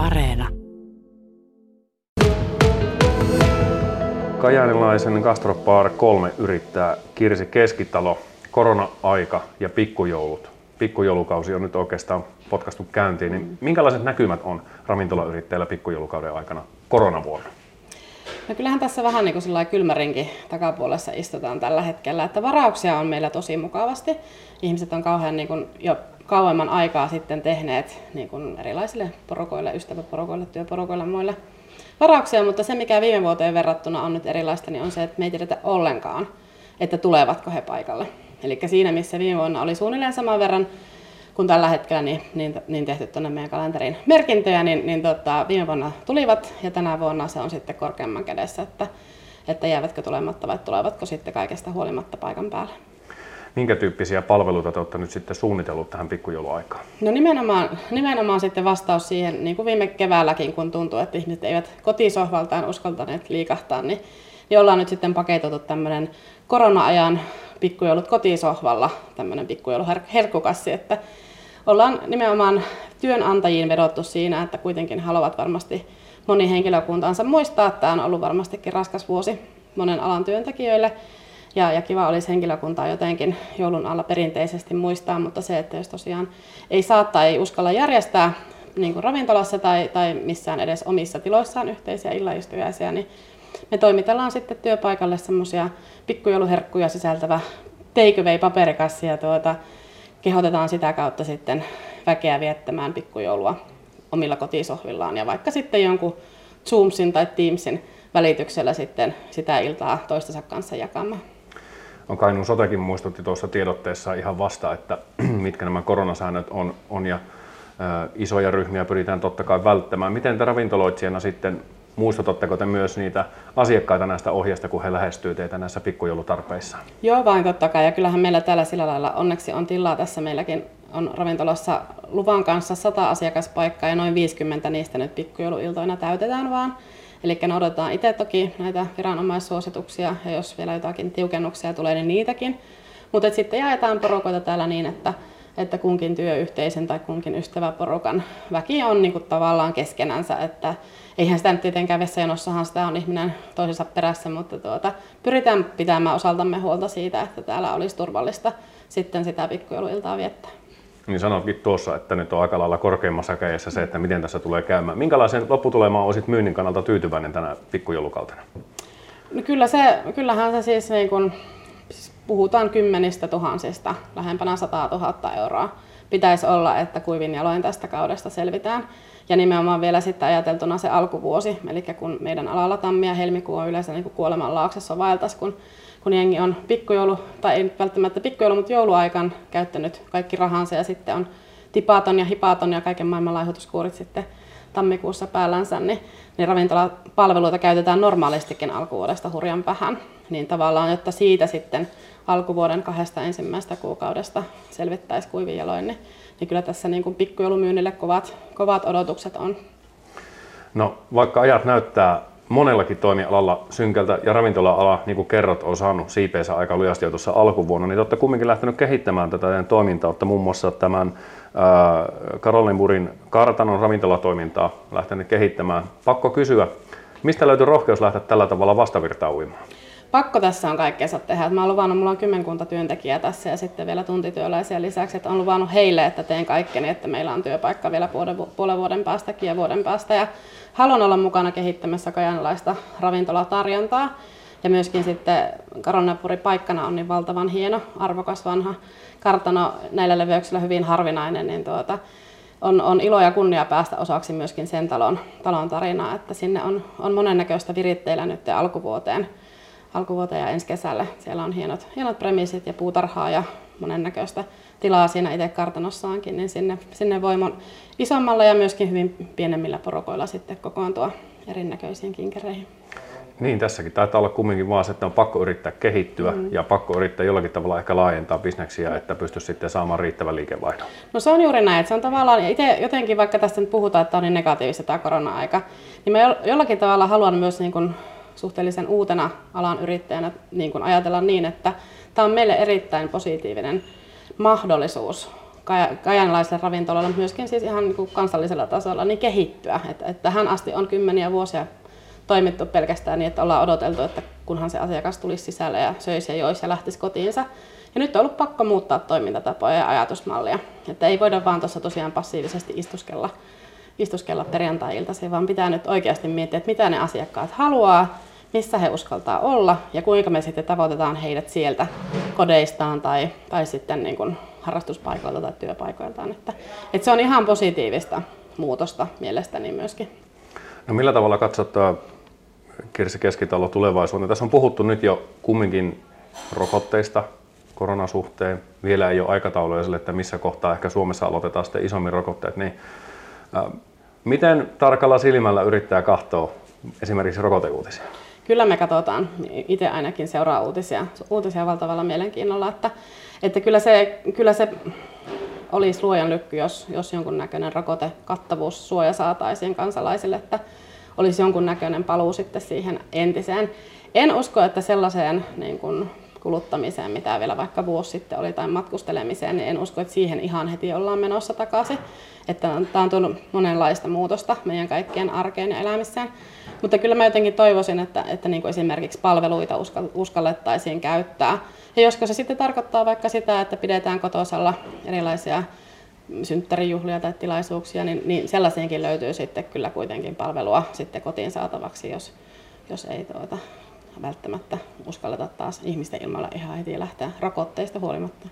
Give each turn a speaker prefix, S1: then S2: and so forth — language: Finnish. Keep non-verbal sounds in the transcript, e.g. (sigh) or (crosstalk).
S1: Areena.
S2: Kajaanilaisen Gastropar 3 yrittää Kirsi Keskitalo, korona-aika ja pikkujoulut. Pikkujoulukausi on nyt oikeastaan potkastu käyntiin. Niin minkälaiset näkymät on ravintolayrittäjillä pikkujoulukauden aikana koronavuonna?
S3: No kyllähän tässä vähän niin kuin kylmärinki takapuolessa istutaan tällä hetkellä, että varauksia on meillä tosi mukavasti. Ihmiset on kauhean niin kuin jo kauemman aikaa sitten tehneet niin kuin erilaisille porokoille, ystäväporokoille, työporokoille ja muille varauksia, mutta se mikä viime vuoteen verrattuna on nyt erilaista, niin on se, että me ei tiedetä ollenkaan, että tulevatko he paikalle. Eli siinä missä viime vuonna oli suunnilleen saman verran kuin tällä hetkellä niin, niin, niin tehty tuonne meidän kalenteriin merkintöjä, niin, niin tota, viime vuonna tulivat ja tänä vuonna se on sitten korkeamman kädessä, että, että jäävätkö tulematta vai tulevatko sitten kaikesta huolimatta paikan päälle.
S2: Minkä tyyppisiä palveluita te olette nyt sitten suunnitellut tähän pikkujouluaikaan?
S3: No nimenomaan, nimenomaan sitten vastaus siihen, niin kuin viime keväälläkin, kun tuntuu, että ihmiset eivät kotisohvaltaan uskaltaneet liikahtaa, niin, niin ollaan nyt sitten paketoitu tämmöinen korona-ajan pikkujoulut kotisohvalla, tämmöinen pikkujouluherkkukassi, että ollaan nimenomaan työnantajiin vedottu siinä, että kuitenkin haluavat varmasti moni henkilökuntaansa muistaa, että tämä on ollut varmastikin raskas vuosi monen alan työntekijöille. Ja, ja kiva olisi henkilökuntaa jotenkin joulun alla perinteisesti muistaa, mutta se, että jos tosiaan ei saa tai ei uskalla järjestää niin kuin ravintolassa tai, tai missään edes omissa tiloissaan yhteisiä illaistujaisia, niin me toimitellaan sitten työpaikalle semmoisia pikkujouluherkkuja sisältävä take paperikassi ja tuota, kehotetaan sitä kautta sitten väkeä viettämään pikkujoulua omilla kotisohvillaan ja vaikka sitten jonkun Zoomsin tai Teamsin välityksellä sitten sitä iltaa toistensa kanssa jakamaan.
S2: On Kainuun Sotekin muistutti tuossa tiedotteessa ihan vasta, että (clears throat) mitkä nämä koronasäännöt on, on ja isoja ryhmiä pyritään totta kai välttämään. Miten te ravintoloitsijana sitten muistutatteko te myös niitä asiakkaita näistä ohjeista, kun he lähestyy teitä näissä pikkujoulutarpeissa?
S3: Joo, vain totta kai. Ja kyllähän meillä täällä sillä lailla onneksi on tilaa tässä meilläkin on ravintolassa luvan kanssa 100 asiakaspaikkaa ja noin 50 niistä nyt pikkujouluiltoina täytetään vaan. Eli ne odotetaan itse toki näitä viranomaissuosituksia ja jos vielä jotakin tiukennuksia tulee, niin niitäkin. Mutta sitten jaetaan porokoita täällä niin, että, että kunkin työyhteisön tai kunkin ystäväporukan väki on niin kuin tavallaan keskenänsä, että eihän sitä nyt tietenkään vessajonossahan sitä on ihminen toisensa perässä, mutta tuota, pyritään pitämään osaltamme huolta siitä, että täällä olisi turvallista sitten sitä pikkujouluiltaa viettää.
S2: Niin sanoitkin tuossa, että nyt on aika lailla korkeimmassa kädessä se, että miten tässä tulee käymään. Minkälaisen lopputulemaan olisit myynnin kannalta tyytyväinen tänä pikkujoulukautena?
S3: No kyllä se, kyllähän se siis, niin siis puhutaan kymmenistä tuhansista, lähempänä 100 000 euroa pitäisi olla, että kuivin jaloin tästä kaudesta selvitään. Ja nimenomaan vielä sitten ajateltuna se alkuvuosi, eli kun meidän alalla tammi ja helmikuu on yleensä niin kuoleman lauksessa vaeltas, kun, kun jengi on pikkujoulu, tai ei välttämättä pikkujoulu, mutta jouluaikaan käyttänyt kaikki rahansa ja sitten on tipaton ja hipaton ja kaiken maailman laihutuskuurit sitten tammikuussa päällänsä, niin, niin ravintolapalveluita käytetään normaalistikin alkuvuodesta hurjan vähän. Niin tavallaan, jotta siitä sitten alkuvuoden kahdesta ensimmäistä kuukaudesta selvittäisi kuivin jaloin, niin niin kyllä tässä niin kuin pikkujoulumyynnille kovat, kovat odotukset on.
S2: No vaikka ajat näyttää monellakin toimialalla synkältä ja ravintola-ala, niin kuin kerrot, on saanut siipeensä aika lujasti jo tuossa alkuvuonna, niin olette kumminkin lähtenyt kehittämään tätä toimintaa, olette muun muassa tämän Karolinburin kartanon ravintolatoimintaa lähtenyt kehittämään. Pakko kysyä, mistä löytyy rohkeus lähteä tällä tavalla vastavirtaan uimaan?
S3: Pakko tässä on kaikkeensa tehdä. Mä oon luvannut, mulla on kymmenkunta työntekijää tässä ja sitten vielä tuntityöläisiä lisäksi, että on luvannut heille, että teen kaikkeni, että meillä on työpaikka vielä puolen, puolen vuoden päästäkin ja vuoden päästä. Ja haluan olla mukana kehittämässä kajanlaista ravintolatarjontaa. Ja myöskin sitten Karonnapuri paikkana on niin valtavan hieno, arvokas vanha kartano näillä leveyksillä hyvin harvinainen, niin tuota, on, on ilo ja kunnia päästä osaksi myöskin sen talon, talon tarinaa, että sinne on, on monennäköistä viritteillä nyt alkuvuoteen alkuvuoteen ja ensi kesälle. Siellä on hienot, hienot premissit ja puutarhaa ja monennäköistä tilaa siinä itse kartanossaankin, niin sinne, sinne voi isommalla ja myöskin hyvin pienemmillä porokoilla sitten kokoontua erinäköisiin kinkereihin.
S2: Niin, tässäkin taitaa olla kumminkin vaan se, että on pakko yrittää kehittyä mm. ja pakko yrittää jollakin tavalla ehkä laajentaa bisneksiä, että pystyisi sitten saamaan riittävän liikevaihdon.
S3: No se on juuri näin, että se on tavallaan, itse jotenkin vaikka tästä nyt puhutaan, että on niin negatiivista tämä korona-aika, niin mä jollakin tavalla haluan myös niin kuin suhteellisen uutena alan yrittäjänä niin kuin ajatella niin, että tämä on meille erittäin positiivinen mahdollisuus kajanlaisella ravintolalla, myöskin siis ihan niin kuin kansallisella tasolla, niin kehittyä. Että, että tähän asti on kymmeniä vuosia toimittu pelkästään niin, että ollaan odoteltu, että kunhan se asiakas tulisi sisälle ja söisi ja joisi ja lähtisi kotiinsa. Ja nyt on ollut pakko muuttaa toimintatapoja ja ajatusmallia. Että ei voida vaan tuossa tosiaan passiivisesti istuskella, istuskella perjantai-iltaisin, vaan pitää nyt oikeasti miettiä, että mitä ne asiakkaat haluaa, missä he uskaltaa olla ja kuinka me sitten tavoitetaan heidät sieltä kodeistaan tai, tai sitten niin kuin harrastuspaikoilta tai työpaikoiltaan. Että, että se on ihan positiivista muutosta mielestäni myöskin.
S2: No millä tavalla katsottaa Kirsi Keskitalo tulevaisuutta? Tässä on puhuttu nyt jo kumminkin rokotteista koronasuhteen. Vielä ei ole aikatauluja sille, että missä kohtaa ehkä Suomessa aloitetaan sitten isommin rokotteet. Niin, äh, miten tarkalla silmällä yrittää katsoa esimerkiksi rokoteuutisia?
S3: Kyllä me katsotaan, itse ainakin seuraa uutisia, uutisia valtavalla mielenkiinnolla, että, että kyllä, se, kyllä se olisi luojan lykky, jos, jos jonkunnäköinen rokotekattavuus suoja saataisiin kansalaisille, että olisi jonkunnäköinen paluu sitten siihen entiseen. En usko, että sellaiseen niin kuin kuluttamiseen, mitä vielä vaikka vuosi sitten oli, tai matkustelemiseen, niin en usko, että siihen ihan heti ollaan menossa takaisin. Että tämä on tullut monenlaista muutosta meidän kaikkien arkeen ja elämiseen. Mutta kyllä mä jotenkin toivoisin, että, että niin kuin esimerkiksi palveluita uskallettaisiin käyttää. Ja josko se sitten tarkoittaa vaikka sitä, että pidetään kotosalla erilaisia synttärijuhlia tai tilaisuuksia, niin, niin sellaisiinkin löytyy sitten kyllä kuitenkin palvelua sitten kotiin saatavaksi, jos, jos ei tuota, välttämättä uskalleta taas ihmisten ilmalla ihan heti lähteä rokotteista huolimatta.